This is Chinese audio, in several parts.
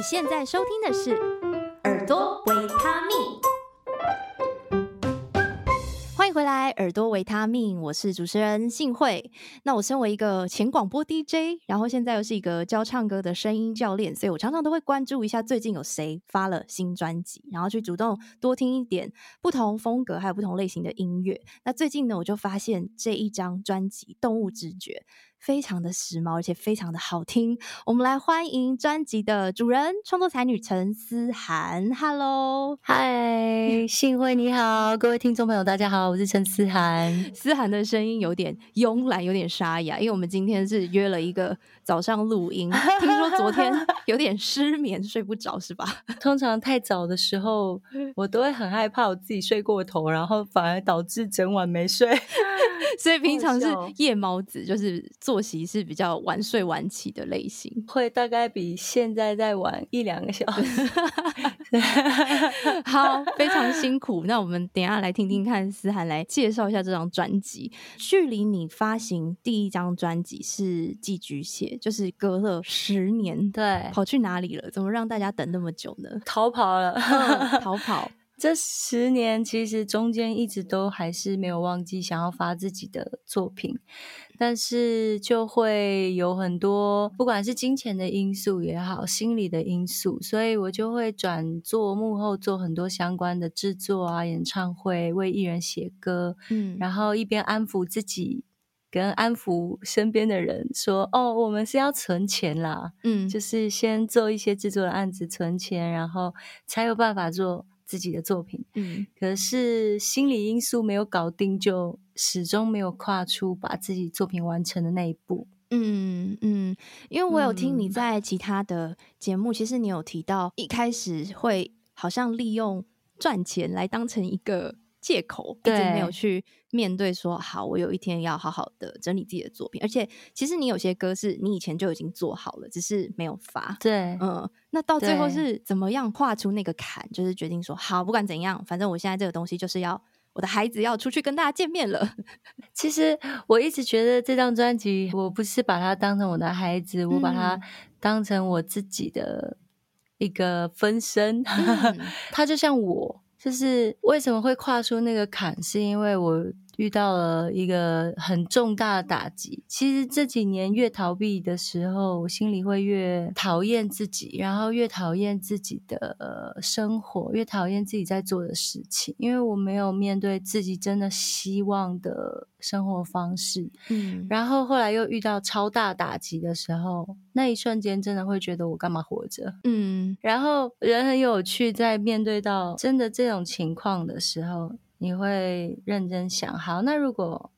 你现在收听的是《耳朵维他命》，欢迎回来，《耳朵维他命》，我是主持人幸慧。那我身为一个前广播 DJ，然后现在又是一个教唱歌的声音教练，所以我常常都会关注一下最近有谁发了新专辑，然后去主动多听一点不同风格还有不同类型的音乐。那最近呢，我就发现这一张专辑《动物直觉》。非常的时髦，而且非常的好听。我们来欢迎专辑的主人，创作才女陈思涵。Hello，嗨，幸会你好，各位听众朋友大家好，我是陈思涵。思涵的声音有点慵懒，有点沙哑，因为我们今天是约了一个早上录音。听说昨天 有点失眠，睡不着是吧？通常太早的时候，我都会很害怕我自己睡过头，然后反而导致整晚没睡。所以平常是夜猫子，就是作息是比较晚睡晚起的类型，会大概比现在再晚一两个小时。好，非常辛苦。那我们等一下来听听看，思涵来介绍一下这张专辑。距离你发行第一张专辑是寄居蟹，就是隔了十年，对，跑去哪里了？怎么让大家等那么久呢？逃跑了，嗯、逃跑。这十年其实中间一直都还是没有忘记想要发自己的作品，但是就会有很多不管是金钱的因素也好，心理的因素，所以我就会转做幕后做很多相关的制作啊、演唱会，为艺人写歌，嗯，然后一边安抚自己，跟安抚身边的人说：“哦，我们是要存钱啦，嗯，就是先做一些制作的案子存钱，然后才有办法做。”自己的作品，嗯，可是心理因素没有搞定，就始终没有跨出把自己作品完成的那一步。嗯嗯，因为我有听你在其他的节目，嗯，其实你有提到一开始会好像利用赚钱来当成一个。借口一直没有去面对说，好，我有一天要好好的整理自己的作品。而且，其实你有些歌是你以前就已经做好了，只是没有发。对，嗯，那到最后是怎么样跨出那个坎？就是决定说，好，不管怎样，反正我现在这个东西就是要我的孩子要出去跟大家见面了。其实我一直觉得这张专辑，我不是把它当成我的孩子，我把它当成我自己的一个分身。嗯、它就像我。就是为什么会跨出那个坎，是因为我遇到了一个很重大的打击。其实这几年越逃避的时候，我心里会越讨厌自己，然后越讨厌自己的生活，越讨厌自己在做的事情，因为我没有面对自己真的希望的生活方式。嗯，然后后来又遇到超大打击的时候。那一瞬间，真的会觉得我干嘛活着？嗯，然后人很有趣，在面对到真的这种情况的时候，你会认真想：好，那如果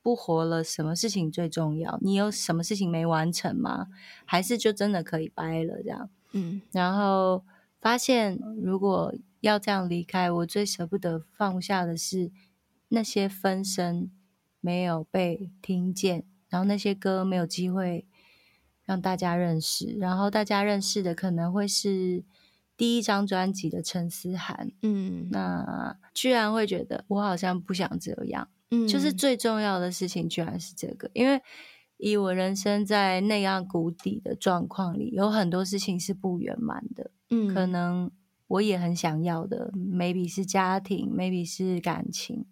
不活了，什么事情最重要？你有什么事情没完成吗？还是就真的可以掰了？这样，嗯，然后发现，如果要这样离开，我最舍不得放下的是那些分身没有被听见，然后那些歌没有机会。让大家认识，然后大家认识的可能会是第一张专辑的陈思涵，嗯，那居然会觉得我好像不想这样，嗯，就是最重要的事情居然是这个，因为以我人生在那样谷底的状况里，有很多事情是不圆满的，嗯，可能我也很想要的，maybe 是家庭，maybe 是感情。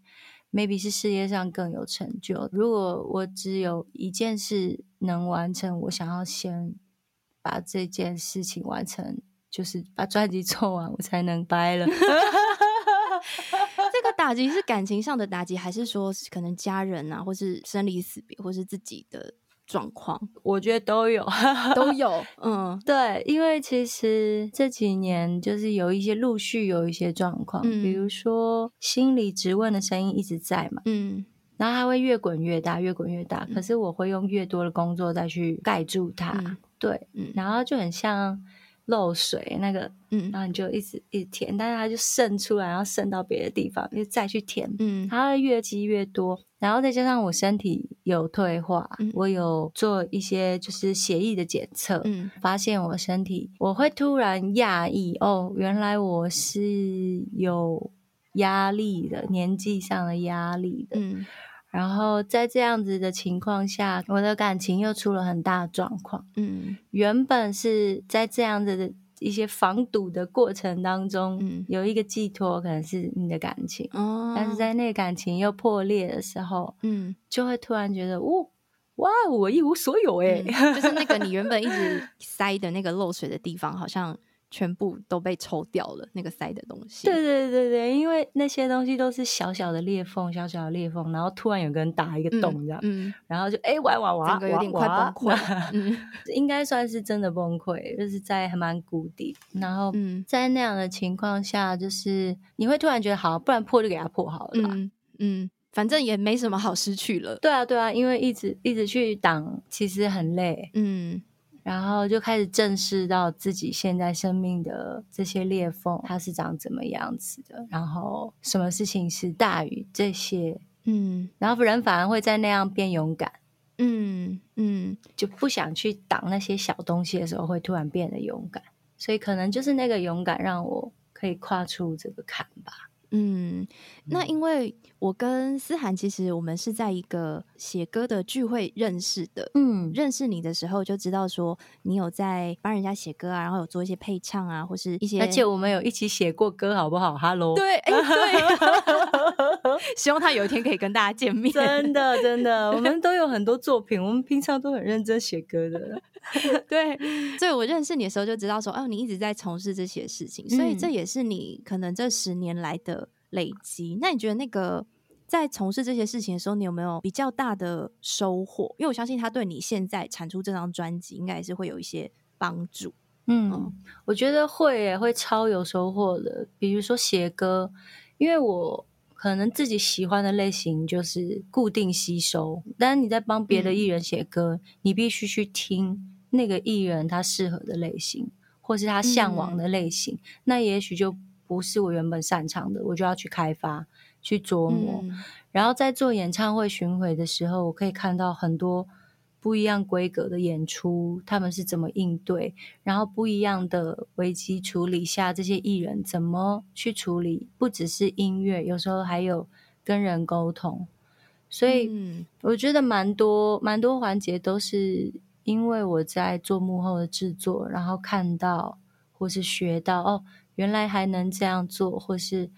maybe 是事业上更有成就。如果我只有一件事能完成，我想要先把这件事情完成，就是把专辑做完，我才能掰了。这个打击是感情上的打击，还是说可能家人啊，或是生离死别，或是自己的？状况，我觉得都有，都有。嗯，对，因为其实这几年就是有一些陆续有一些状况，嗯，比如说心理质问的声音一直在嘛，嗯，然后它会越滚越大，越滚越大，嗯，可是我会用越多的工作再去盖住它，嗯，对，嗯，然后就很像。漏水那个，嗯，然后你就一直一直填，但是它就渗出来，然后渗到别的地方，就再去填，嗯，它会越积越多，然后再加上我身体有退化，嗯，我有做一些就是血液的检测，嗯，发现我身体我会突然讶异，哦，原来我是有压力的，年纪上的压力的，嗯。然后在这样子的情况下，我的感情又出了很大的状况。嗯，原本是在这样子的一些防堵的过程当中，嗯，有一个寄托，可能是你的感情，哦，但是在那个感情又破裂的时候，嗯，就会突然觉得，哦，哇，我一无所有哎、嗯，就是那个你原本一直 塞的那个漏水的地方，好像。全部都被抽掉了，那个塞的东西。对对对对，因为那些东西都是小小的裂缝，小小的裂缝，然后突然有个人打一个洞这样，嗯，嗯然后就哎哇哇哇，整个有点快崩溃，嗯，应该算是真的崩溃，就是在还蛮谷底。然后在那样的情况下，就是你会突然觉得好，不然破就给它破好了，嗯嗯，反正也没什么好失去了。对啊对啊，因为一直一直去挡，其实很累，嗯。然后就开始正视到自己现在生命的这些裂缝，它是长怎么样子的，然后什么事情是大于这些，嗯，然后人反而会在那样变勇敢，嗯嗯，就不想去挡那些小东西的时候，会突然变得勇敢，所以可能就是那个勇敢让我可以跨出这个坎吧。嗯，那因为我跟思涵其实我们是在一个写歌的聚会认识的。嗯，认识你的时候就知道说你有在帮人家写歌啊，然后有做一些配唱啊，或是一些，而且我们有一起写过歌，好不好？Hello，对，哎、欸，对，希望他有一天可以跟大家见面。真的，真的，我们都有很多作品，我们平常都很认真写歌的。对，所以我认识你的时候就知道说，哦，你一直在从事这些事情，所以这也是你可能这十年来的累积。那你觉得那个在从事这些事情的时候，你有没有比较大的收获？因为我相信他对你现在产出这张专辑，应该也是会有一些帮助。嗯，嗯，我觉得会耶，会超有收获的。比如说写歌，因为我可能自己喜欢的类型就是固定吸收，但是你在帮别的艺人写歌，嗯、你必须去听。那个艺人他适合的类型，或是他向往的类型，嗯、那也许就不是我原本擅长的，我就要去开发、去琢磨。嗯、然后在做演唱会巡回的时候，我可以看到很多不一样规格的演出，他们是怎么应对，然后不一样的危机处理下，这些艺人怎么去处理，不只是音乐，有时候还有跟人沟通。所以我觉得蛮多蛮多环节都是。因为我在做幕后的制作，然后看到或是学到哦，原来还能这样做，或是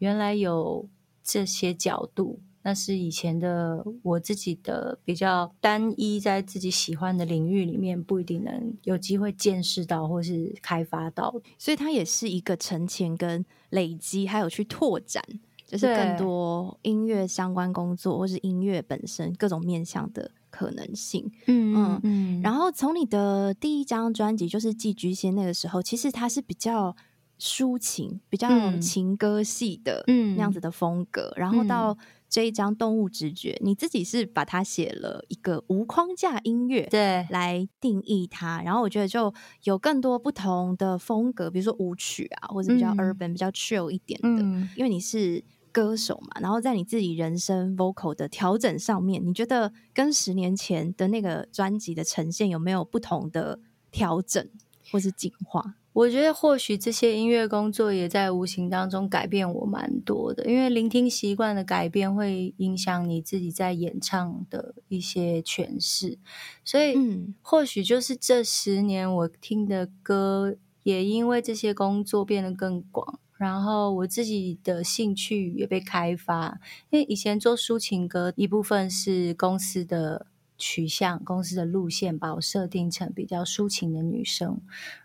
原来有这些角度，那是以前的我自己的比较单一，在自己喜欢的领域里面不一定能有机会见识到或是开发到，所以它也是一个沉潜跟累积，还有去拓展，就是更多音乐相关工作，或是音乐本身各种面向的。可能性，嗯嗯嗯，然后从你的第一张专辑就是《寄居蟹》那个时候，其实它是比较抒情、比较情歌系的，嗯，那样子的风格。嗯、然后到这一张《动物直觉》，你自己是把它写了一个无框架音乐，对，来定义它。然后我觉得就有更多不同的风格，比如说舞曲啊，或者比较 urban、嗯、比较 chill 一点的，嗯、因为你是。歌手嘛，然后在你自己人生 vocal 的调整上面，你觉得跟十年前的那个专辑的呈现有没有不同的调整或是进化？我觉得或许这些音乐工作也在无形当中改变我蛮多的，因为聆听习惯的改变会影响你自己在演唱的一些诠释，所以，嗯，或许就是这十年我听的歌也因为这些工作变得更广。然后我自己的兴趣也被开发，因为以前做抒情歌，一部分是公司的取向、公司的路线把我设定成比较抒情的女生，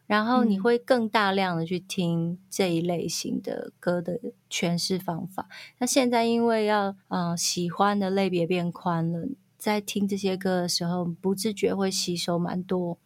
然后你会更大量的去听这一类型的歌的诠释方法。那现在因为要嗯、呃、喜欢的类别变宽了，在听这些歌的时候，不自觉会吸收蛮多。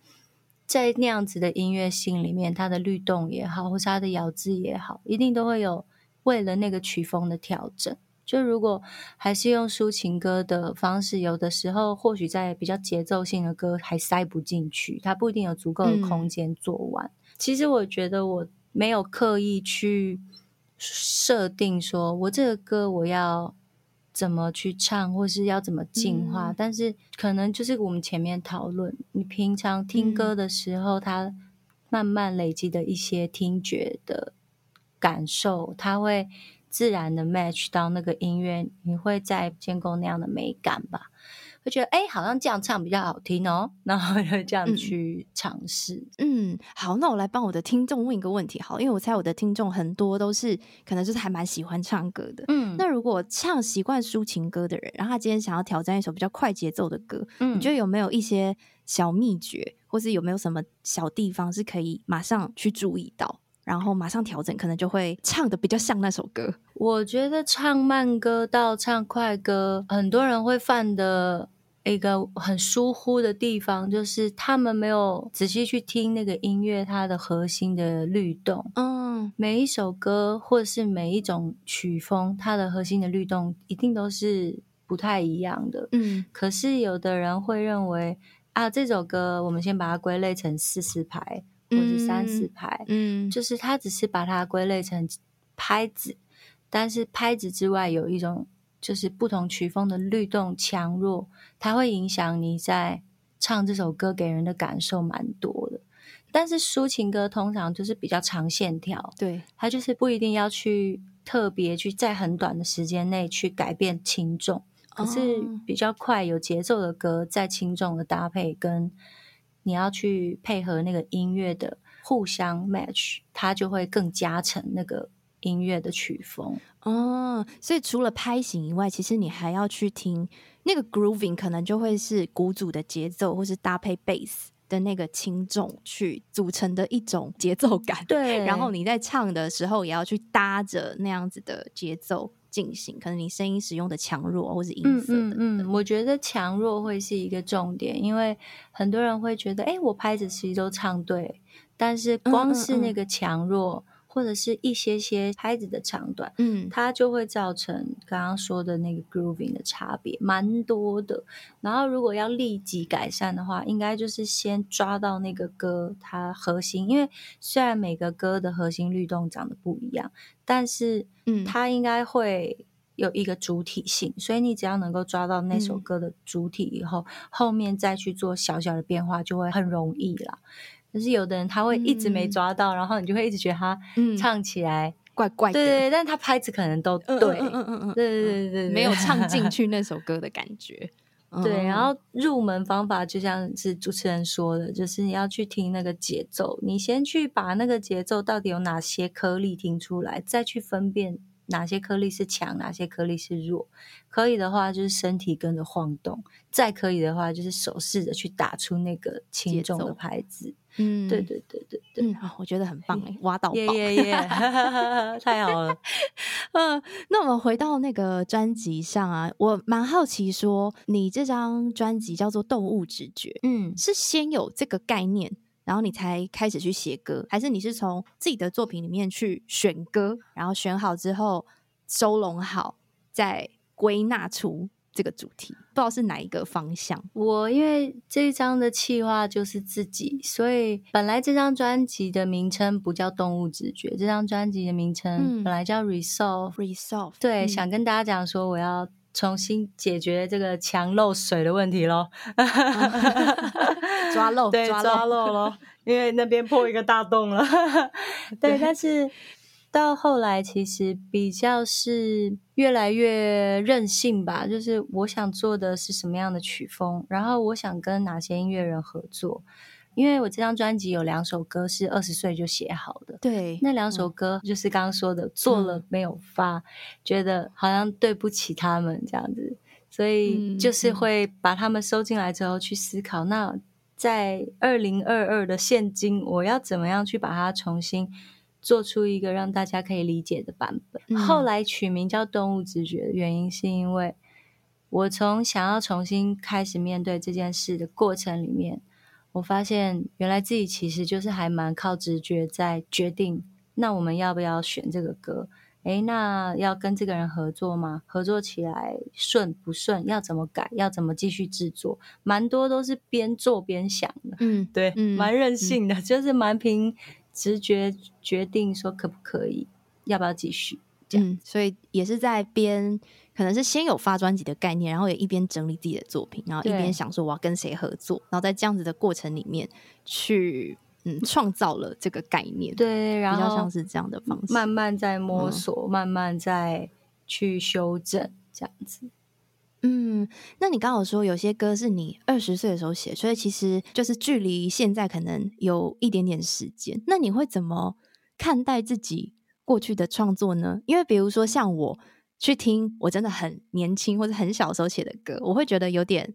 在那样子的音乐性里面，它的律动也好，或是它的咬字也好，一定都会有为了那个曲风的调整。就如果还是用抒情歌的方式，有的时候或许在比较节奏性的歌还塞不进去，它不一定有足够的空间做完。嗯、其实我觉得我没有刻意去设定说，我这个歌我要。怎么去唱，或是要怎么进化？嗯、但是可能就是我们前面讨论，你平常听歌的时候，它、嗯、慢慢累积的一些听觉的感受，它会自然的 match 到那个音乐，你会再建构那样的美感吧。会觉得哎，好像这样唱比较好听哦，然后就这样去尝试。嗯，好，那我来帮我的听众问一个问题，好，因为我猜我的听众很多都是可能就是还蛮喜欢唱歌的。嗯，那如果唱习惯抒情歌的人，然后他今天想要挑战一首比较快节奏的歌，嗯，你觉得有没有一些小秘诀，或是有没有什么小地方是可以马上去注意到？然后马上调整，可能就会唱的比较像那首歌。我觉得唱慢歌到唱快歌，很多人会犯的一个很疏忽的地方，就是他们没有仔细去听那个音乐它的核心的律动。嗯，每一首歌或者是每一种曲风，它的核心的律动一定都是不太一样的。嗯，可是有的人会认为啊，这首歌我们先把它归类成四四拍。或者三四拍，嗯，就是它只是把它归类成拍子，但是拍子之外有一种就是不同曲风的律动强弱，它会影响你在唱这首歌给人的感受蛮多的。但是抒情歌通常就是比较长线条，对，它就是不一定要去特别去在很短的时间内去改变轻重，可是比较快有节奏的歌，在轻重的搭配跟。你要去配合那个音乐的互相 match，它就会更加成那个音乐的曲风哦。所以除了拍型以外，其实你还要去听那个 grooving，可能就会是鼓组的节奏，或是搭配 bass 的那个轻重去组成的一种节奏感。对，然后你在唱的时候也要去搭着那样子的节奏。进行，可能你声音使用的强弱或是音色等等。嗯，嗯，嗯，我觉得强弱会是一个重点，因为很多人会觉得，哎，我拍子其实都唱对，但是光是那个强弱。或者是一些些拍子的长短，嗯，它就会造成刚刚说的那个 grooving 的差别，蛮多的。然后如果要立即改善的话，应该就是先抓到那个歌它核心，因为虽然每个歌的核心律动长得不一样，但是嗯，它应该会有一个主体性，所以你只要能够抓到那首歌的主体以后，嗯，后面再去做小小的变化就会很容易啦。可是有的人他会一直没抓到，嗯、然后你就会一直觉得他唱起来怪怪的，对对，但他拍子可能都对，嗯嗯嗯嗯，对对对，没有唱进 去那首歌的感觉。对，然后入门方法就像是主持人说的，就是你要去听那个节奏，你先去把那个节奏到底有哪些颗粒听出来，再去分辨哪些颗粒是强，哪些颗粒是弱。可以的话，就是身体跟着晃动；再可以的话，就是手试着去打出那个轻重的拍子。嗯，对对对对对，嗯，我觉得很棒哎，挖到宝，耶耶耶，太好了。嗯，那我们回到那个专辑上啊，我蛮好奇说，你这张专辑叫做《动物直觉》，嗯，是先有这个概念，然后你才开始去写歌，还是你是从自己的作品里面去选歌，然后选好之后收拢好，再归纳出？这个主题不知道是哪一个方向。我因为这一张的企划就是自己，所以本来这张专辑的名称不叫《动物直觉》，这张专辑的名称本来叫 Resolve，嗯《Resolve》。对，嗯、想跟大家讲说，我要重新解决这个墙漏水的问题喽，抓漏，对，抓漏咯，因为那边破一个大洞了。对，对但是。到后来，其实比较是越来越任性吧。就是我想做的是什么样的曲风，然后我想跟哪些音乐人合作。因为我这张专辑有两首歌是二十岁就写好的，对，那两首歌就是刚刚说的，嗯、做了没有发，觉得好像对不起他们这样子，所以就是会把他们收进来之后去思考，那在二零二二的现今，我要怎么样去把它重新。做出一个让大家可以理解的版本。嗯、后来取名叫《动物直觉》的原因，是因为我从想要重新开始面对这件事的过程里面，我发现原来自己其实就是还蛮靠直觉在决定。那我们要不要选这个歌？诶，那要跟这个人合作吗？合作起来顺不顺？要怎么改？要怎么继续制作？蛮多都是边做边想的。嗯，对，嗯、蛮任性的，嗯、就是蛮凭。直觉决定说可不可以，要不要继续这样。嗯，所以也是在边，可能是先有发专辑的概念，然后也一边整理自己的作品，然后一边想说我要跟谁合作，然后在这样子的过程里面去嗯创造了这个概念。对，然后比较像是这样的方式，慢慢在摸索，嗯、慢慢在去修正这样子。嗯，那你刚好说有些歌是你二十岁的时候写，所以其实就是距离现在可能有一点点时间。那你会怎么看待自己过去的创作呢？因为比如说像我去听我真的很年轻或者很小时候写的歌，我会觉得有点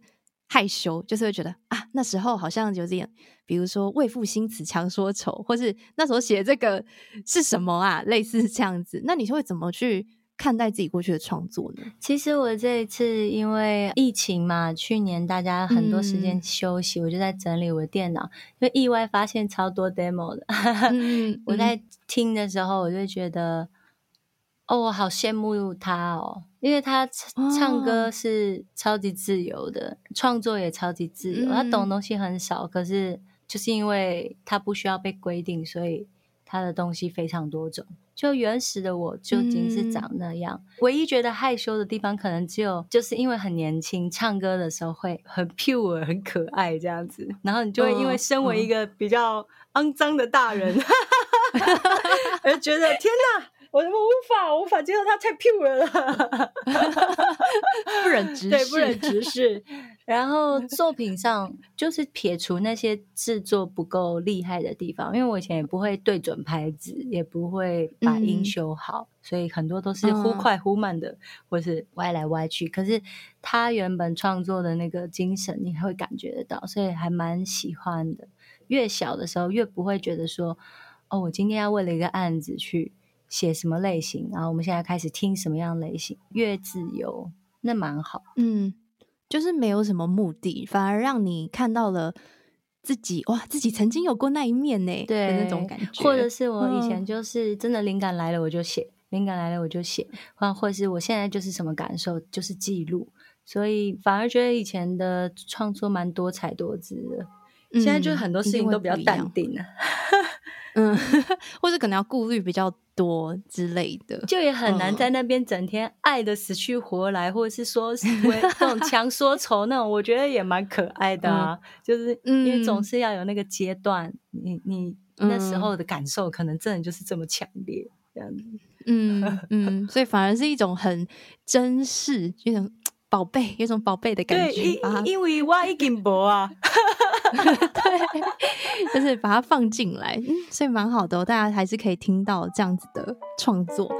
害羞，就是会觉得啊，那时候好像有点，比如说为赋新词强说愁，或是那时候写这个是什么啊，类似这样子。那你会怎么去看待自己过去的创作呢？其实我这一次因为疫情嘛，去年大家很多时间休息，嗯、我就在整理我的电脑，因为意外发现超多 demo 的。嗯、我在听的时候，我就觉得，哦，我好羡慕他哦，因为他唱歌是超级自由的，哦、创作也超级自由。嗯、他懂东西很少，可是就是因为他不需要被规定，所以他的东西非常多种。就原始的我究竟是长那样，嗯、唯一觉得害羞的地方，可能只有就是因为很年轻，唱歌的时候会很 pure、很可爱这样子，然后你就会因为身为一个比较肮脏的大人，嗯、而觉得天哪！我怎么无法，我无法接受他太 pure 了，不忍直视，对，不忍直视。然后作品上就是撇除那些制作不够厉害的地方，因为我以前也不会对准拍子，也不会把音修好，嗯、所以很多都是忽快忽慢的，嗯、或是歪来歪去。可是他原本创作的那个精神，你会感觉得到，所以还蛮喜欢的。越小的时候，越不会觉得说，哦，我今天要为了一个案子去。写什么类型？然后我们现在开始听什么样类型？越自由，那蛮好。嗯，就是没有什么目的，反而让你看到了自己哇，自己曾经有过那一面呢。对，那种感觉。或者是我以前就是真的灵感来了我就写，嗯、灵感来了我就写，或或是我现在就是什么感受就是记录，所以反而觉得以前的创作蛮多彩多姿的。嗯、现在就是很多事情都比较淡定了。嗯，或者可能要顾虑比较多之类的，就也很难在那边整天爱的死去活来，嗯、或者是说 那种强说愁那种，我觉得也蛮可爱的啊。嗯、就是因为总是要有那个阶段，嗯、你你那时候的感受可能真的就是这么强烈，这样子。嗯嗯，所以反而是一种很珍视，一种宝贝，有种宝贝的感觉。对，因因为我已经无啊。对，就是把它放进来，嗯，所以蛮好的哦，大家还是可以听到这样子的创作。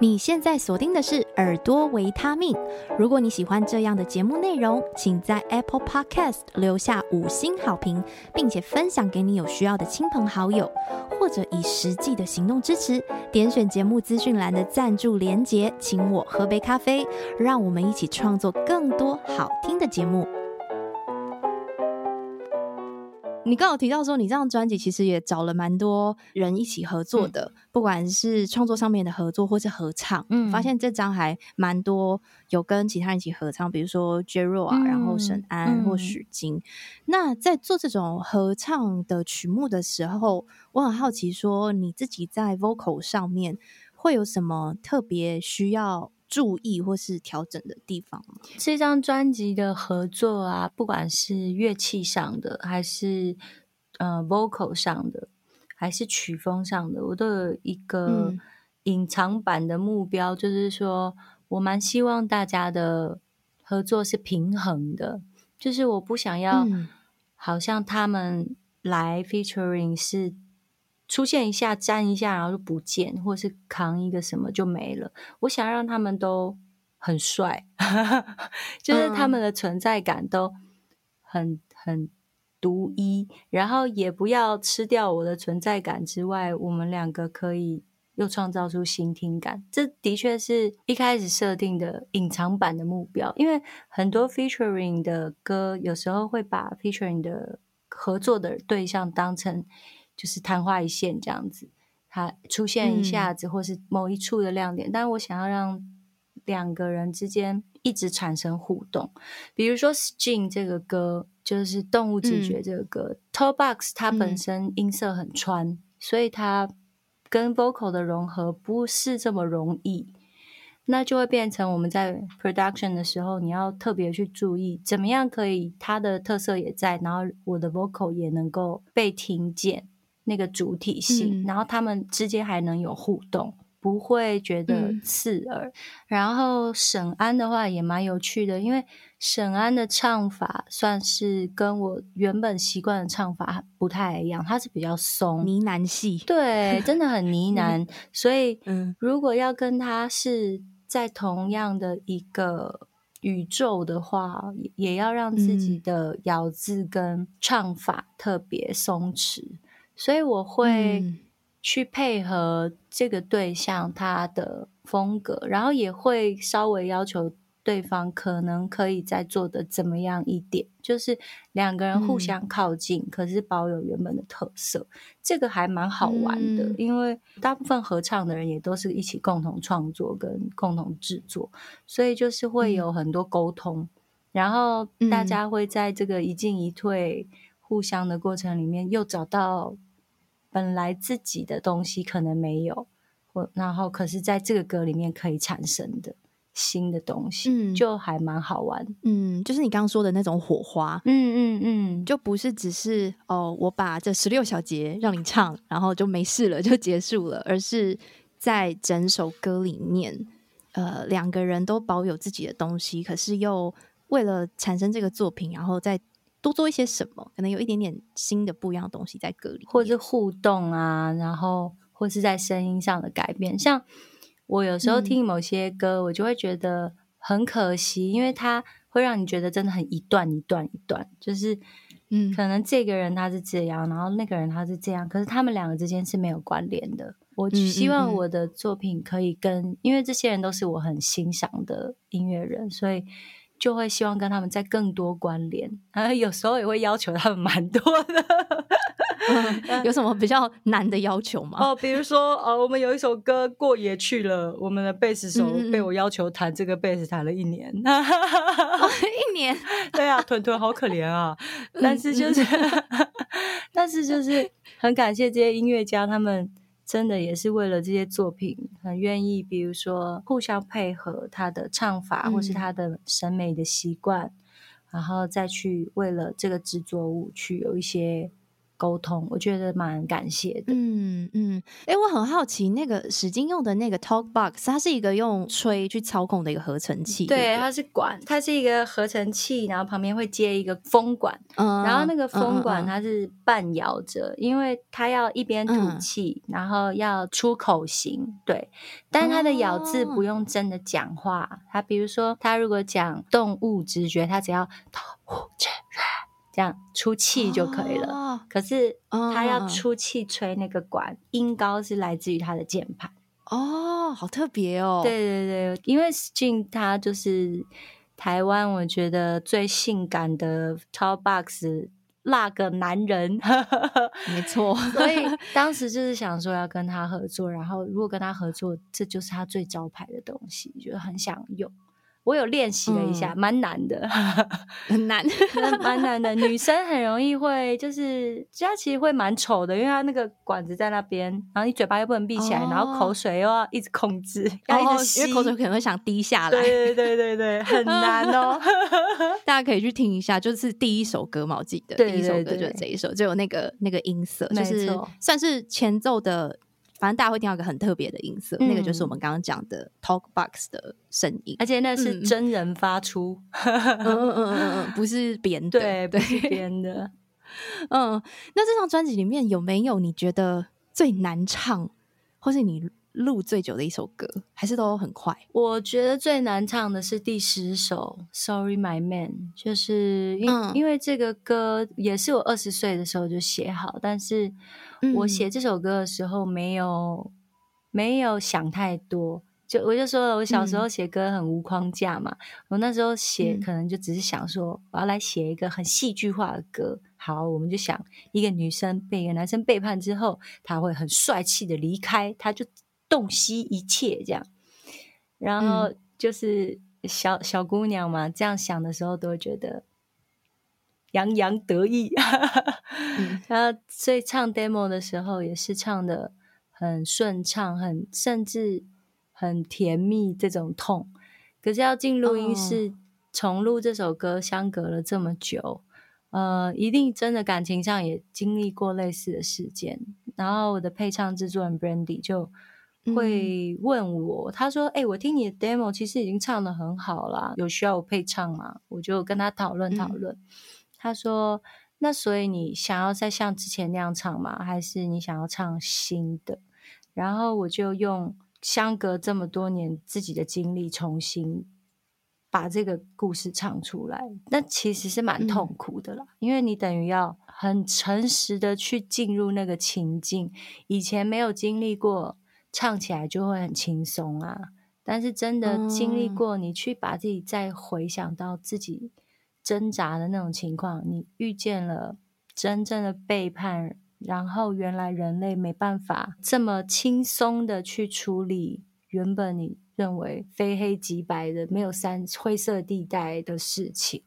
你现在锁定的是耳朵维他命。如果你喜欢这样的节目内容，请在 Apple Podcast 留下五星好评，并且分享给你有需要的亲朋好友，或者以实际的行动支持。点选节目资讯栏的赞助连结，请我喝杯咖啡，让我们一起创作更多好听的节目。你刚好提到说，你这张专辑其实也找了蛮多人一起合作的，嗯、不管是创作上面的合作，或是合唱。嗯，发现这张还蛮多有跟其他人一起合唱，比如说 Jero 啊，嗯、然后沈安或许金。嗯、那在做这种合唱的曲目的时候，我很好奇，说你自己在 vocal 上面会有什么特别需要注意或是调整的地方吗？这张专辑的合作啊，不管是乐器上的，还是呃 vocal 上的，还是曲风上的，我都有一个隐藏版的目标，嗯、就是说我蛮希望大家的合作是平衡的，就是我不想要好像他们来 featuring 是。出现一下，粘一下，然后就不见，或是扛一个什么就没了。我想让他们都很帅，就是他们的存在感都很很独一，然后也不要吃掉我的存在感之外，我们两个可以又创造出新听感。这的确是一开始设定的隐藏版的目标，因为很多 featuring 的歌有时候会把 featuring 的合作的对象当成。就是昙花一现这样子，它出现一下子，或是某一处的亮点。嗯、但是我想要让两个人之间一直产生互动。比如说《Sting》这个歌，就是动物直觉这个歌，嗯，Talkbox 它本身音色很穿，嗯、所以它跟 vocal 的融合不是这么容易。那就会变成我们在 production 的时候，你要特别去注意，怎么样可以它的特色也在，然后我的 vocal 也能够被听见。那个主体性，嗯、然后他们之间还能有互动，不会觉得刺耳。嗯、然后沈安的话也蛮有趣的，因为沈安的唱法算是跟我原本习惯的唱法不太一样，他是比较松呢喃系，对，真的很呢 喃。所以，如果要跟他是在同样的一个宇宙的话，也要让自己的咬字跟唱法特别松弛。所以我会去配合这个对象他的风格，然后也会稍微要求对方可能可以再做的怎么样一点，就是两个人互相靠近，嗯、可是保有原本的特色，这个还蛮好玩的。嗯、因为大部分合唱的人也都是一起共同创作跟共同制作，所以就是会有很多沟通，嗯、然后大家会在这个一进一退、互相的过程里面又找到。本来自己的东西可能没有，或然后可是在这个歌里面可以产生的新的东西，嗯，就还蛮好玩，嗯，就是你刚刚说的那种火花，嗯嗯嗯，嗯嗯就不是只是哦，我把这十六小节让你唱，然后就没事了，就结束了，而是在整首歌里面，呃，两个人都保有自己的东西，可是又为了产生这个作品，然后再。多做一些什么，可能有一点点新的不一样的东西在歌里，或者是互动啊，然后或是在声音上的改变。像我有时候听某些歌，嗯、我就会觉得很可惜，因为它会让你觉得真的很一段一段一段，就是嗯，可能这个人他是这样，然后那个人他是这样，可是他们两个之间是没有关联的。我希望我的作品可以跟，嗯嗯嗯，因为这些人都是我很欣赏的音乐人，所以。就会希望跟他们再更多关联，啊，有时候也会要求他们蛮多的。有什么比较难的要求吗？哦，比如说，哦，我们有一首歌《过野去了》，我们的贝斯手被我要求弹这个贝斯弹了一年，哦、一年，对啊，屯屯好可怜啊。但是就是，但是就是很感谢这些音乐家，他们。真的也是为了这些作品，很愿意，比如说互相配合他的唱法，或是他的审美的习惯，嗯、然后再去为了这个制作物去有一些。沟通，我觉得蛮感谢的。嗯嗯，哎、嗯欸，我很好奇，那个史金用的那个 Talk Box，它是一个用吹去操控的一个合成器。对，它是管，它是一个合成器，然后旁边会接一个风管，嗯、然后那个风管它是半摇着，嗯、因为它要一边吐气，嗯、然后要出口型。对，但它的咬字不用真的讲话，它比如说，它如果讲动物直觉，它只要这样出气就可以了。哦、可是他要出气吹那个管，哦、音高是来自于他的键盘。哦，好特别哦！对对对，因为 Sting 他就是台湾我觉得最性感的 Talk Box 那个男人，没错。所以 当时就是想说要跟他合作，然后如果跟他合作，这就是他最招牌的东西，就很想用。我有练习了一下，蛮、嗯、难的，很难，蛮难的。女生很容易会，就是它其实会蛮丑的，因为它那个管子在那边，然后你嘴巴又不能闭起来，哦、然后口水又要一直控制，要一直吸，因为口水可能会想滴下来。对对对对对，很难哦。大家可以去听一下，就是第一首歌嘛，我记得第一首歌就是这一首，就有那个那个音色，就是算是前奏的。反正大家会听到一个很特别的音色，嗯、那个就是我们刚刚讲的 talk box 的声音，而且那是真人发出，嗯嗯嗯嗯嗯，不是编的，对，不是编的。嗯，那这张专辑里面有没有你觉得最难唱，或是你录最久的一首歌，还是都很快？我觉得最难唱的是第十首《Sorry My Man》，就是因、嗯、因为这个歌也是我二十岁的时候就写好，但是。我写这首歌的时候没有没有想太多，就我就说了，我小时候写歌很无框架嘛。嗯、我那时候写可能就只是想说，我要来写一个很戏剧化的歌。好，我们就想一个女生被一个男生背叛之后，她会很帅气的离开，她就洞悉一切这样。然后就是小小姑娘嘛，这样想的时候都会觉得。洋洋得意，然后所以唱 demo 的时候也是唱的很顺畅，很甚至很甜蜜这种痛。可是要进录音室重录这首歌，相隔了这么久，呃，一定真的感情上也经历过类似的事件。然后我的配唱制作人 Brandy 就会问我，他说：“哎、欸，我听你的 demo，其实已经唱得很好啦，有需要我配唱吗？”我就跟他讨论讨论。他说：“那所以你想要再像之前那样唱吗？还是你想要唱新的？”然后我就用相隔这么多年自己的经历，重新把这个故事唱出来。那其实是蛮痛苦的啦，因为你等于要很诚实的去进入那个情境，以前没有经历过。唱起来就会很轻松啊，但是真的经历过，你去把自己再回想到自己挣扎的那种情况，你遇见了真正的背叛，然后原来人类没办法这么轻松的去处理原本你认为非黑即白的、没有三灰色地带的事情，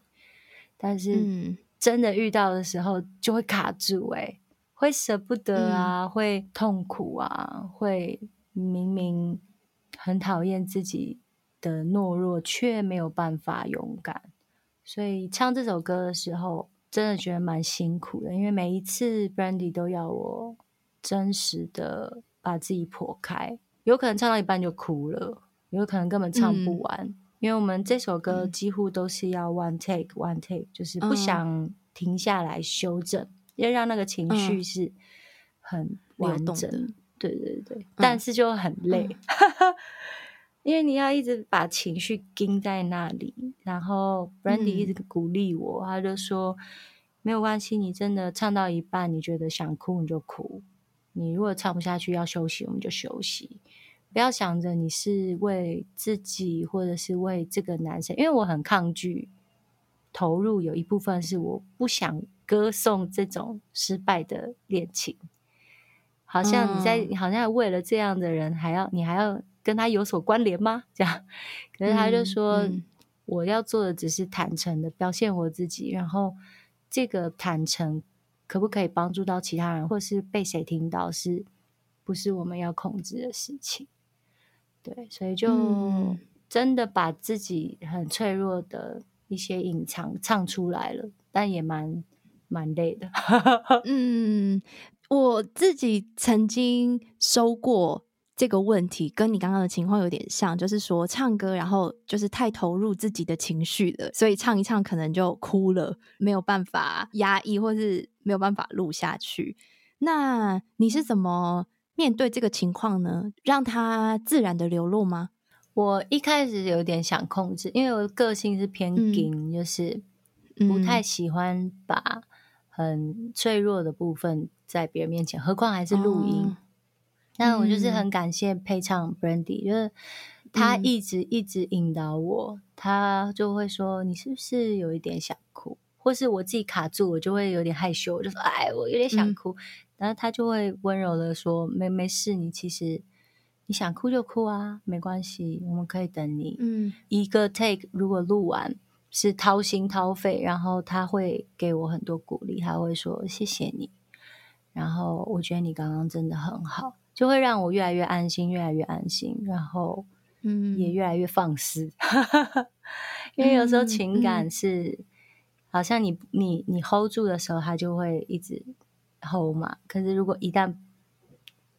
但是真的遇到的时候就会卡住、欸，哎，会舍不得啊，会痛苦啊，会。明明很讨厌自己的懦弱，却没有办法勇敢，所以唱这首歌的时候，真的觉得蛮辛苦的。因为每一次 Brandy 都要我真实的把自己剖开，有可能唱到一半就哭了，有可能根本唱不完。嗯、因为我们这首歌几乎都是要 one take one take，就是不想停下来修正，嗯、要让那个情绪是很完整。对对对，但是就很累，嗯、因为你要一直把情绪盯在那里。然后 Brandy 一直鼓励我，嗯、他就说没有关系，你真的唱到一半，你觉得想哭你就哭，你如果唱不下去要休息，我们就休息。不要想着你是为自己或者是为这个男生，因为我很抗拒投入，有一部分是我不想歌颂这种失败的恋情。好像你在，嗯、好像为了这样的人，还要你还要跟他有所关联吗？这样，可是他就说，嗯嗯、我要做的只是坦诚的表现我自己，然后这个坦诚可不可以帮助到其他人，或是被谁听到，是不是我们要控制的事情？对，所以就真的把自己很脆弱的一些隐藏唱出来了，但也蛮蛮累的。嗯。我自己曾经收过这个问题，跟你刚刚的情况有点像，就是说唱歌，然后就是太投入自己的情绪了，所以唱一唱可能就哭了，没有办法压抑，或是没有办法录下去。那你是怎么面对这个情况呢？让它自然的流露吗？我一开始有点想控制，因为我个性是偏硬，嗯、就是不太喜欢把很脆弱的部分。在别人面前，何况还是录音。哦、那我就是很感谢配唱 Brandy，、嗯、就是他一直一直引导我，嗯、他就会说：“你是不是有一点想哭？”或是我自己卡住，我就会有点害羞，我就说：“哎，我有点想哭。嗯”然后他就会温柔的说：“没没事，你其实你想哭就哭啊，没关系，我们可以等你。”嗯，一个 take 如果录完是掏心掏肺，然后他会给我很多鼓励，他会说：“谢谢你。”然后我觉得你刚刚真的很好，就会让我越来越安心，越来越安心，然后嗯，也越来越放肆。嗯、因为有时候情感是、嗯、好像你你你 hold 住的时候，它就会一直 hold 嘛。可是如果一旦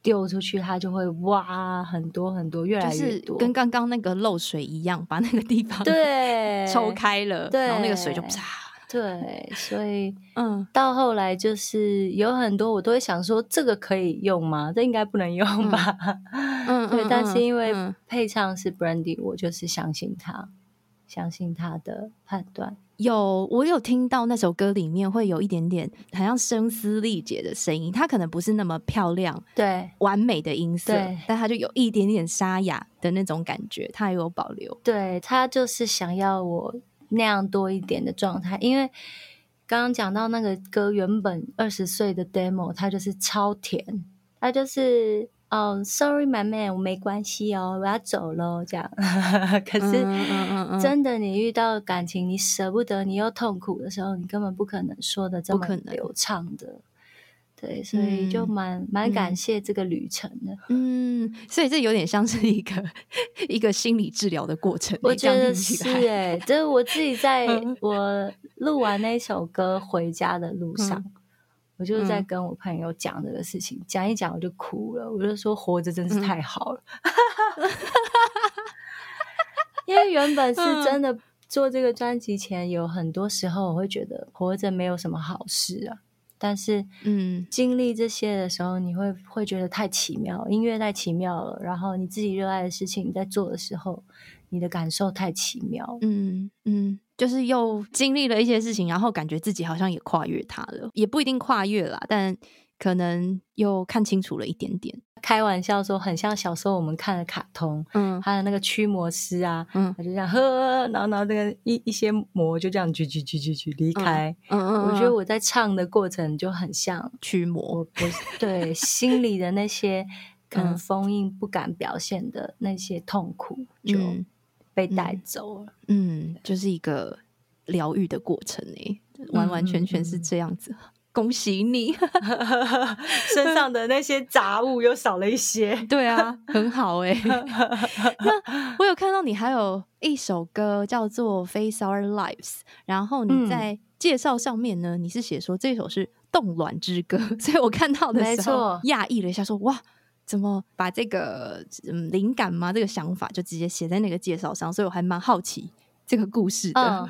丢出去，它就会哇很多很多，越来越多，跟刚刚那个漏水一样，把那个地方对 抽开了，然后那个水就啪。对，所以 嗯，到后来就是有很多我都会想说，这个可以用吗？这应该不能用吧？嗯，对。但是因为配唱是 Brandy，我就是相信他，相信他的判断。有，我有听到那首歌里面会有一点点好像声嘶力竭的声音，它可能不是那么漂亮，对，完美的音色，对，但它就有一点点沙哑的那种感觉，它也有保留。对，他就是想要我。那样多一点的状态，因为刚刚讲到那个歌原本二十岁的 demo，它就是超甜，它就是哦，sorry my man，我没关系哦，我要走喽，这样。可是真的，你遇到感情，你舍不得，你又痛苦的时候，你根本不可能说的这么流畅的。对，所以就蛮蛮、嗯、感谢这个旅程的。嗯，所以这有点像是一个 一个心理治疗的过程。我觉得是哎，就是我自己在 我录完那首歌回家的路上，嗯、我就是在跟我朋友讲这个事情，讲、嗯、一讲我就哭了，我就说活着真是太好了，嗯、因为原本是真的做这个专辑前，有很多时候我会觉得活着没有什么好事啊。但是，嗯，经历这些的时候，你会会觉得太奇妙，音乐太奇妙了。然后你自己热爱的事情你在做的时候，你的感受太奇妙，嗯嗯，就是又经历了一些事情，然后感觉自己好像也跨越它了，也不一定跨越啦，但可能又看清楚了一点点。开玩笑说，很像小时候我们看的卡通，嗯，还有那个驱魔师啊，嗯，他就这样呵，然后然后那个一一些魔就这样去去去去去离开，嗯嗯，我觉得我在唱的过程就很像驱魔，我对心里的那些可能封印不敢表现的那些痛苦就被带走了，嗯，嗯，就是一个疗愈的过程诶，完完全全是这样子。嗯嗯恭喜你，身上的那些杂物又少了一些。对啊，很好哎、欸。那我有看到你还有一首歌叫做《Face Our Lives》，然后你在介绍上面呢，你是写说这首是冻卵之歌，所以我看到的时候讶异了一下说，说哇，怎么把这个嗯灵感吗？这个想法就直接写在那个介绍上，所以我还蛮好奇这个故事的。嗯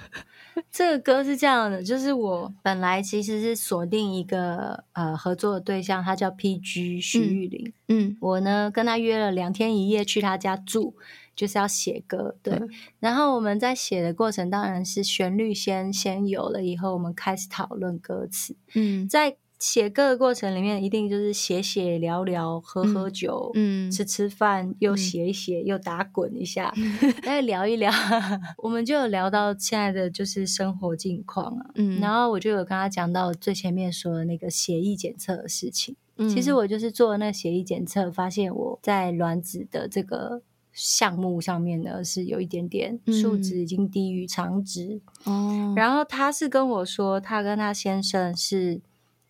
这个歌是这样的，就是我本来其实是锁定一个呃合作的对象，他叫 PG 徐玉玲。嗯，我呢跟他约了两天一夜去他家住，就是要写歌。对，嗯、然后我们在写的过程，当然是旋律先先有了，以后我们开始讨论歌词。嗯，在。写歌的过程里面，一定就是写写聊聊，喝喝酒，嗯，吃吃饭，又写一写，嗯、又打滚一下，再、嗯、聊一聊。我们就有聊到现在的就是生活境况啊，嗯，然后我就有跟他讲到最前面说的那个血液检测的事情。嗯，其实我就是做了那个血液检测，发现我在卵子的这个项目上面呢，是有一点点数值已经低于常值。哦、嗯，然后他是跟我说，他跟他先生是。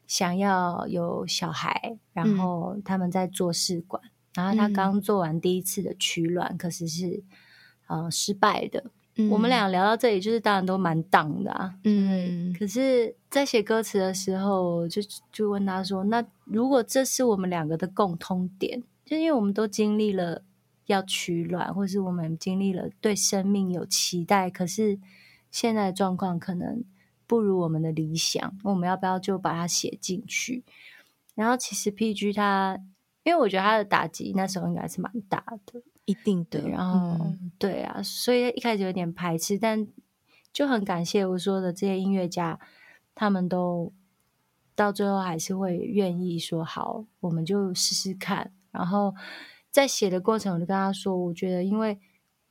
想要有小孩，然后他们在做试管，嗯、然后他刚做完第一次的取卵，嗯、可是是呃失败的。嗯、我们俩聊到这里，就是当然都蛮荡的啊。嗯，可是，在写歌词的时候，就就问他说：“那如果这是我们两个的共通点，就因为我们都经历了要取卵，或是我们经历了对生命有期待，可是现在的状况可能。”不如我们的理想，我们要不要就把它写进去？然后其实 PG 他，因为我觉得他的打击那时候应该是蛮大的，一定的。然后、嗯、对啊，所以一开始有点排斥，但就很感谢我说的这些音乐家，他们都到最后还是会愿意说好，我们就试试看。然后在写的过程，我就跟他说，我觉得因为。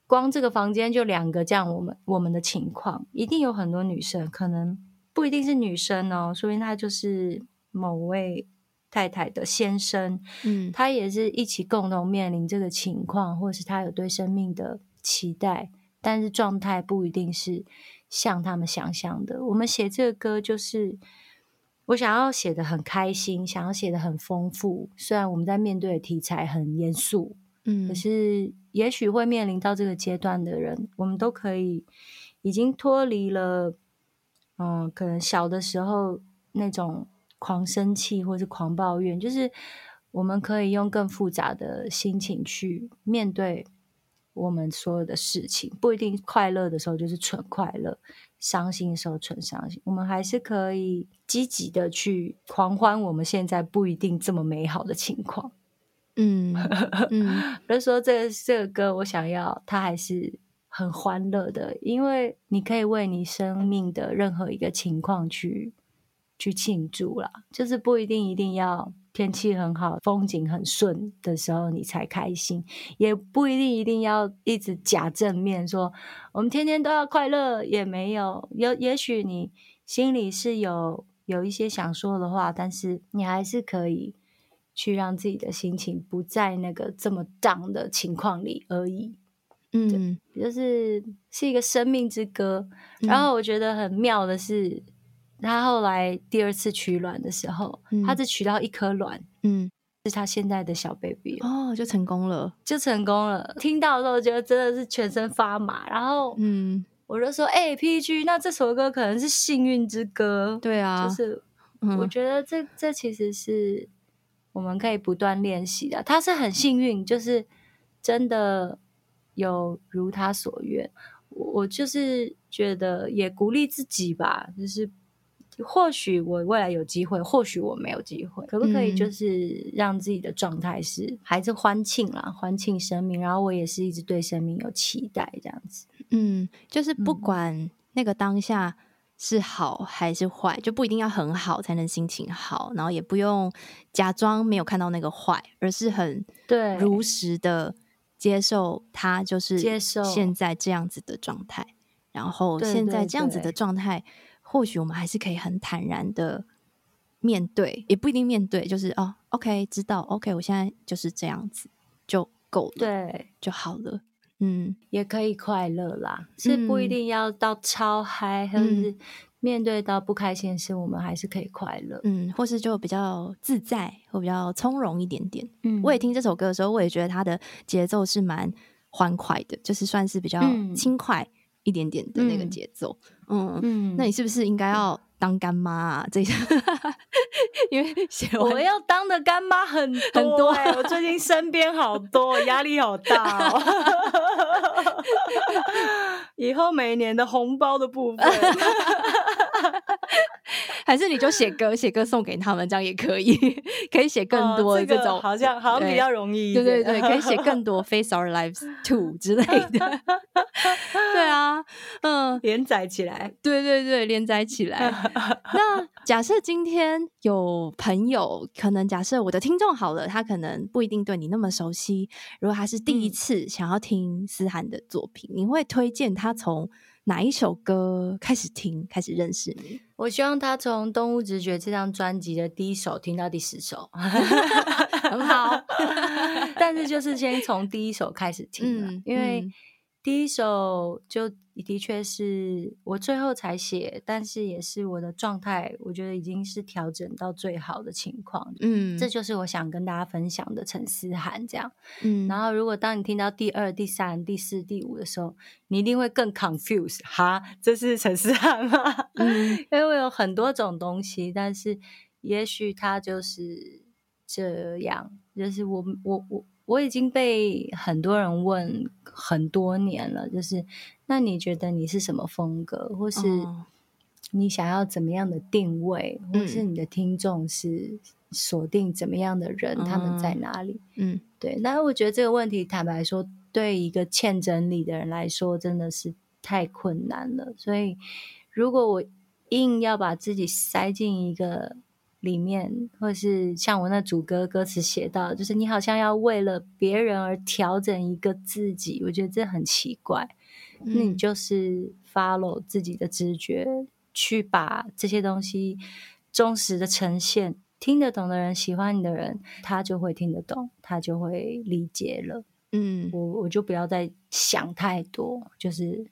光这个房间就两个，这样我们我们的情况，一定有很多女生，可能不一定是女生哦，说明她就是某位太太的先生，嗯，他也是一起共同面临这个情况，或是他有对生命的期待，但是状态不一定是像他们想象的。我们写这个歌，就是我想要写的很开心，想要写的很丰富，虽然我们在面对的题材很严肃。嗯，可是也许会面临到这个阶段的人，我们都可以已经脱离了，嗯，可能小的时候那种狂生气或是狂抱怨，就是我们可以用更复杂的心情去面对我们所有的事情，不一定快乐的时候就是纯快乐，伤心的时候纯伤心，我们还是可以积极的去狂欢我们现在不一定这么美好的情况。嗯 嗯，比如说这个这个歌，我想要它还是很欢乐的，因为你可以为你生命的任何一个情况去去庆祝啦，就是不一定一定要天气很好、风景很顺的时候你才开心，也不一定一定要一直假正面说我们天天都要快乐，也没有，有也许你心里是有有一些想说的话，但是你还是可以。去让自己的心情不在那个这么 down 的情况里而已，嗯，就是是一个生命之歌。嗯、然后我觉得很妙的是，他后来第二次取卵的时候，嗯、他只取到一颗卵，嗯，是他现在的小 baby 哦，就成功了，就成功了。听到的时候，觉得真的是全身发麻。然后，嗯，我就说，哎、欸，PG，那这首歌可能是幸运之歌，对啊，就是。嗯、我觉得这这其实是我们可以不断练习的。他是很幸运，就是真的有如他所愿。我我就是觉得也鼓励自己吧，就是或许我未来有机会，或许我没有机会，可不可以就是让自己的状态是还是欢庆啦，欢庆生命。然后我也是一直对生命有期待，这样子。嗯，就是不管那个当下是好还是坏，就不一定要很好才能心情好，然后也不用假装没有看到那个坏，而是很对。如实的。接受他就是接受现在这样子的状态，然后现在这样子的状态，或许我们还是可以很坦然的面对，也不一定面对，就是哦，OK，知道，OK，我现在就是这样子就够了，对，就好了，嗯，也可以快乐啦，是不一定要到超嗨，或者是。面对到不开心的事，我们还是可以快乐，嗯，或是就比较自在，或比较从容一点点。嗯，我也听这首歌的时候，我也觉得它的节奏是蛮欢快的，就是算是比较轻快一点点的那个节奏。嗯那你是不是应该要当干妈啊？这些，因为我要当的干妈很多，欸、很多，我最近身边好多，压力好大哦。以后每年的红包的部分。还是你就写歌，写歌送给他们，这样也可以，可以写更多这种，好像好像比较容易。对对对，可以写 更多 Face Our Lives Two 之类的。对啊，嗯，连载起来。对对对，连载起来。那假设今天有朋友，可能假设我的听众好了，他可能不一定对你那么熟悉。如果他是第一次想要听思涵的作品，嗯、你会推荐他从哪一首歌开始听，开始认识你？我希望他从《动物直觉》这张专辑的第一首听到第十首，很好。但是就是先从第一首开始听，嗯，因为第一首就。的确是我最后才写，但是也是我的状态，我觉得已经是调整到最好的情况。嗯，这就是我想跟大家分享的陈思涵这样。嗯，然后如果当你听到第二、第三、第四、第五的时候，你一定会更 confused 哈，这是陈思涵吗？嗯，因为我有很多种东西，但是也许他就是这样，就是我我我。我已经被很多人问很多年了，就是那你觉得你是什么风格，或是你想要怎么样的定位，嗯、或是你的听众是锁定怎么样的人，嗯、他们在哪里？嗯，对。那我觉得这个问题，坦白说，对一个欠整理的人来说，真的是太困难了。所以，如果我硬要把自己塞进一个。里面，或是像我那主歌歌词写到，就是你好像要为了别人而调整一个自己，我觉得这很奇怪。那、嗯、你就是 follow 自己的直觉，去把这些东西忠实的呈现，听得懂的人，喜欢你的人，他就会听得懂，他就会理解了。嗯，我我就不要再想太多，就是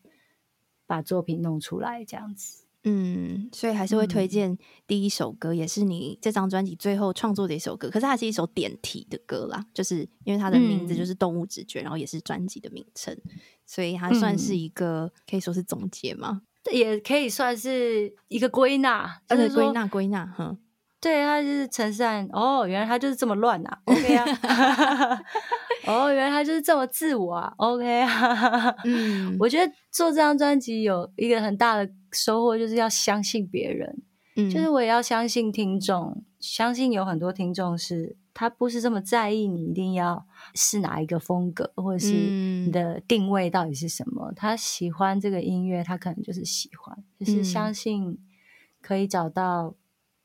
把作品弄出来这样子。嗯，所以还是会推荐第一首歌，嗯、也是你这张专辑最后创作的一首歌。可是它是一首点题的歌啦，就是因为它的名字就是《动物直觉》，嗯，然后也是专辑的名称，所以它算是一个、嗯、可以说是总结嘛？也可以算是一个归纳，就是归纳归纳，哼。对，他就是陈善哦，原来他就是这么乱啊，OK 啊，哦，原来他就是这么自我啊，OK 啊，嗯，我觉得做这张专辑有一个很大的收获，就是要相信别人，嗯，就是我也要相信听众，相信有很多听众是他不是这么在意你一定要是哪一个风格，或者是你的定位到底是什么，嗯，他喜欢这个音乐，他可能就是喜欢，就是相信可以找到。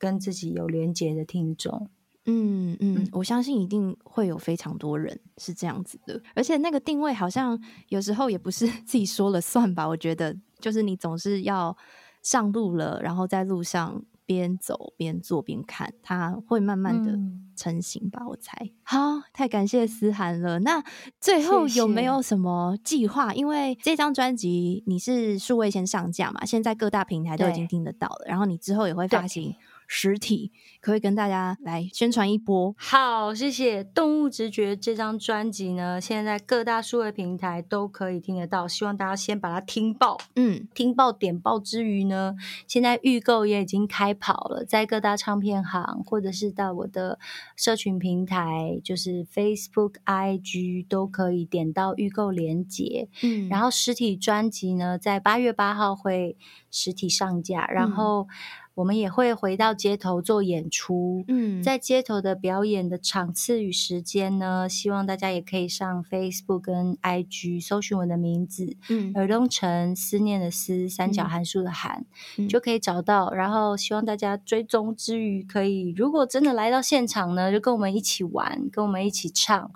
跟自己有连结的听众，嗯嗯，我相信一定会有非常多人是这样子的，而且那个定位好像有时候也不是 自己说了算吧？我觉得就是你总是要上路了，然后在路上边走边做边看，它会慢慢的成型吧？嗯、我猜。好，太感谢思涵了。那最后有没有什么计划？因为这张专辑你是数位先上架嘛，现在各大平台都已经听得到了，然后你之后也会发行。实体，可以跟大家来宣传一波。好，谢谢。动物直觉这张专辑呢，现在在各大数位平台都可以听得到，希望大家先把它听爆。嗯，听爆点爆之余呢，现在预购也已经开跑了，在各大唱片行或者是到我的社群平台，就是 Facebook、IG 都可以点到预购链接。嗯，然后实体专辑呢，在八月八号会实体上架，然后。我们也会回到街头做演出，嗯，在街头的表演的场次与时间呢，希望大家也可以上 Facebook 跟 IG 搜寻我的名字，嗯，耳东城思念的思，三角函数的函，嗯，就可以找到。然后希望大家追踪之余，可以如果真的来到现场呢，就跟我们一起玩，跟我们一起唱。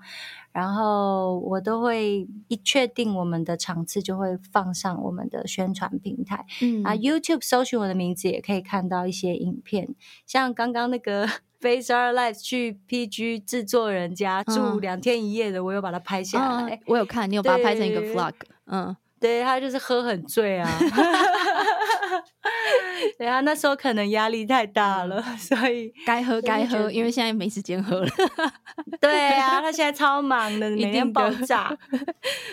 然后我都会一确定我们的场次，就会放上我们的宣传平台。嗯啊，YouTube 搜寻我的名字也可以看到一些影片，像刚刚那个 Face Our Lives 去 PG 制作人家住两天一夜的，我有把它拍下来。嗯、我有看，你有把它拍成一个 Vlog。嗯，对，他就是喝很醉啊。对啊，那时候可能压力太大了，所以该喝该喝，因为现在没时间喝了。对啊，他现在超忙的，每天爆炸。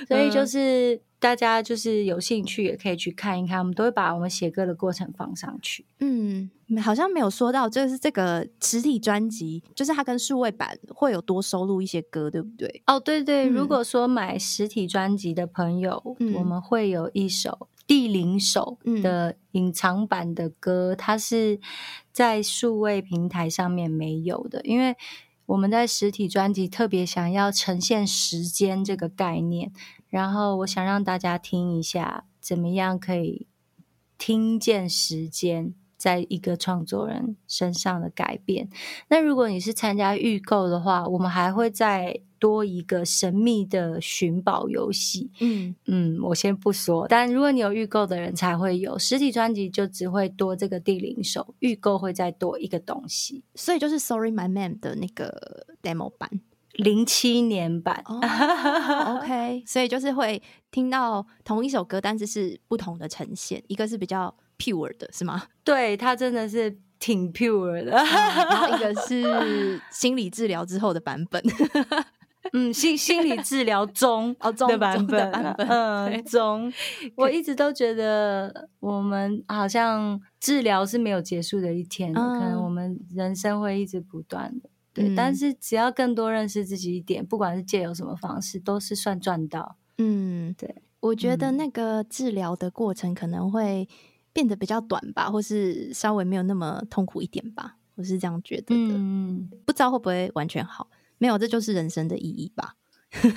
所以就是大家就是有兴趣也可以去看一看，我们都会把我们写歌的过程放上去。嗯，好像没有说到，就是这个实体专辑，就是它跟数位版会有多收录一些歌，对不对？哦，对对，嗯、如果说买实体专辑的朋友，嗯、我们会有一首。第零首的隐藏版的歌，嗯、它是在数位平台上面没有的，因为我们在实体专辑特别想要呈现时间这个概念，然后我想让大家听一下，怎么样可以听见时间在一个创作人身上的改变。那如果你是参加预购的话，我们还会再。多一个神秘的寻宝游戏，嗯嗯，我先不说，但如果你有预购的人才会有，实体专辑就只会多这个第零首，预购会再多一个东西，所以就是 Sorry My Man 的那个 demo 版，零七年版。Oh, OK，所以就是会听到同一首歌，但是是不同的呈现，一个是比较 pure 的，是吗？对，他真的是挺 pure 的，嗯、然后一个 是心理治疗之后的版本。嗯，心心理治疗中哦中的版本，版本嗯中，我一直都觉得我们好像治疗是没有结束的一天的，嗯、可能我们人生会一直不断的，对。嗯、但是只要更多认识自己一点，不管是借由什么方式，都是算赚到。嗯，对。我觉得那个治疗的过程可能会变得比较短吧，或是稍微没有那么痛苦一点吧，我是这样觉得的。嗯，不知道会不会完全好。没有，这就是人生的意义吧，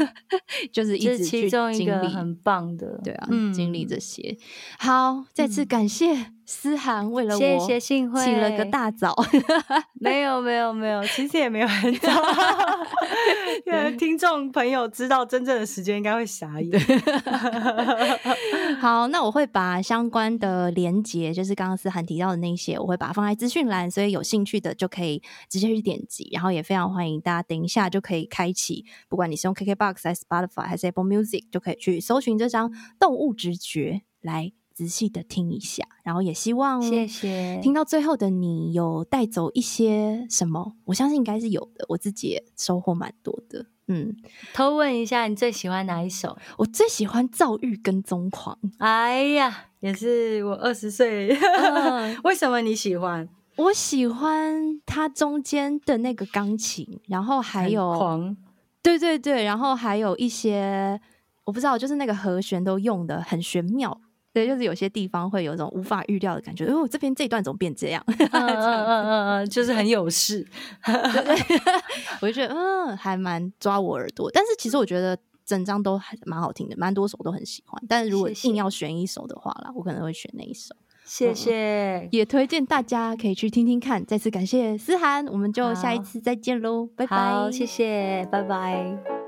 就是一直去经历，很棒的，对啊，嗯、经历这些。好，再次感谢思涵为了我谢谢幸会起了个大早，没有没有没有，其实也没有很早。对听众朋友知道真正的时间，应该会傻眼。好，那我会把相关的连结，就是刚刚思涵提到的那些，我会把它放在资讯栏，所以有兴趣的就可以直接去点击。然后也非常欢迎大家等一下就可以开启，不管你是用 KKBOX 还是 Spotify 还是 Apple Music，就可以去搜寻这张《动物直觉》来。仔细的听一下，然后也希望谢谢听到最后的你有带走一些什么？我相信应该是有的，我自己也收获蛮多的。嗯，偷问一下，你最喜欢哪一首？我最喜欢《躁郁跟踪狂》。哎呀，也是我二十岁。嗯、为什么你喜欢？我喜欢它中间的那个钢琴，然后还有狂，对对对，然后还有一些我不知道，就是那个和弦都用的很玄妙。对，就是有些地方会有一种无法预料的感觉。哦，这边这一段怎么变这样？嗯嗯嗯嗯，就是很有事。我就觉得嗯，还蛮抓我耳朵。但是其实我觉得整张都还蛮好听的，蛮多首都很喜欢。但是如果硬要选一首的话啦，我可能会选那一首。谢谢，嗯，也推荐大家可以去听听看。再次感谢思涵，我们就下一次再见喽，拜拜。好，谢谢，拜拜。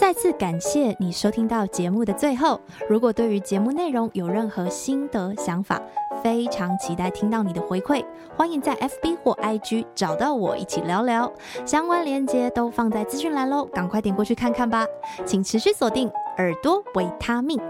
再次感谢你收听到节目的最后。如果对于节目内容有任何心得想法，非常期待听到你的回馈。欢迎在 FB 或 IG 找到我一起聊聊，相关链接都放在资讯栏喽，赶快点过去看看吧。请持续锁定耳朵维他命。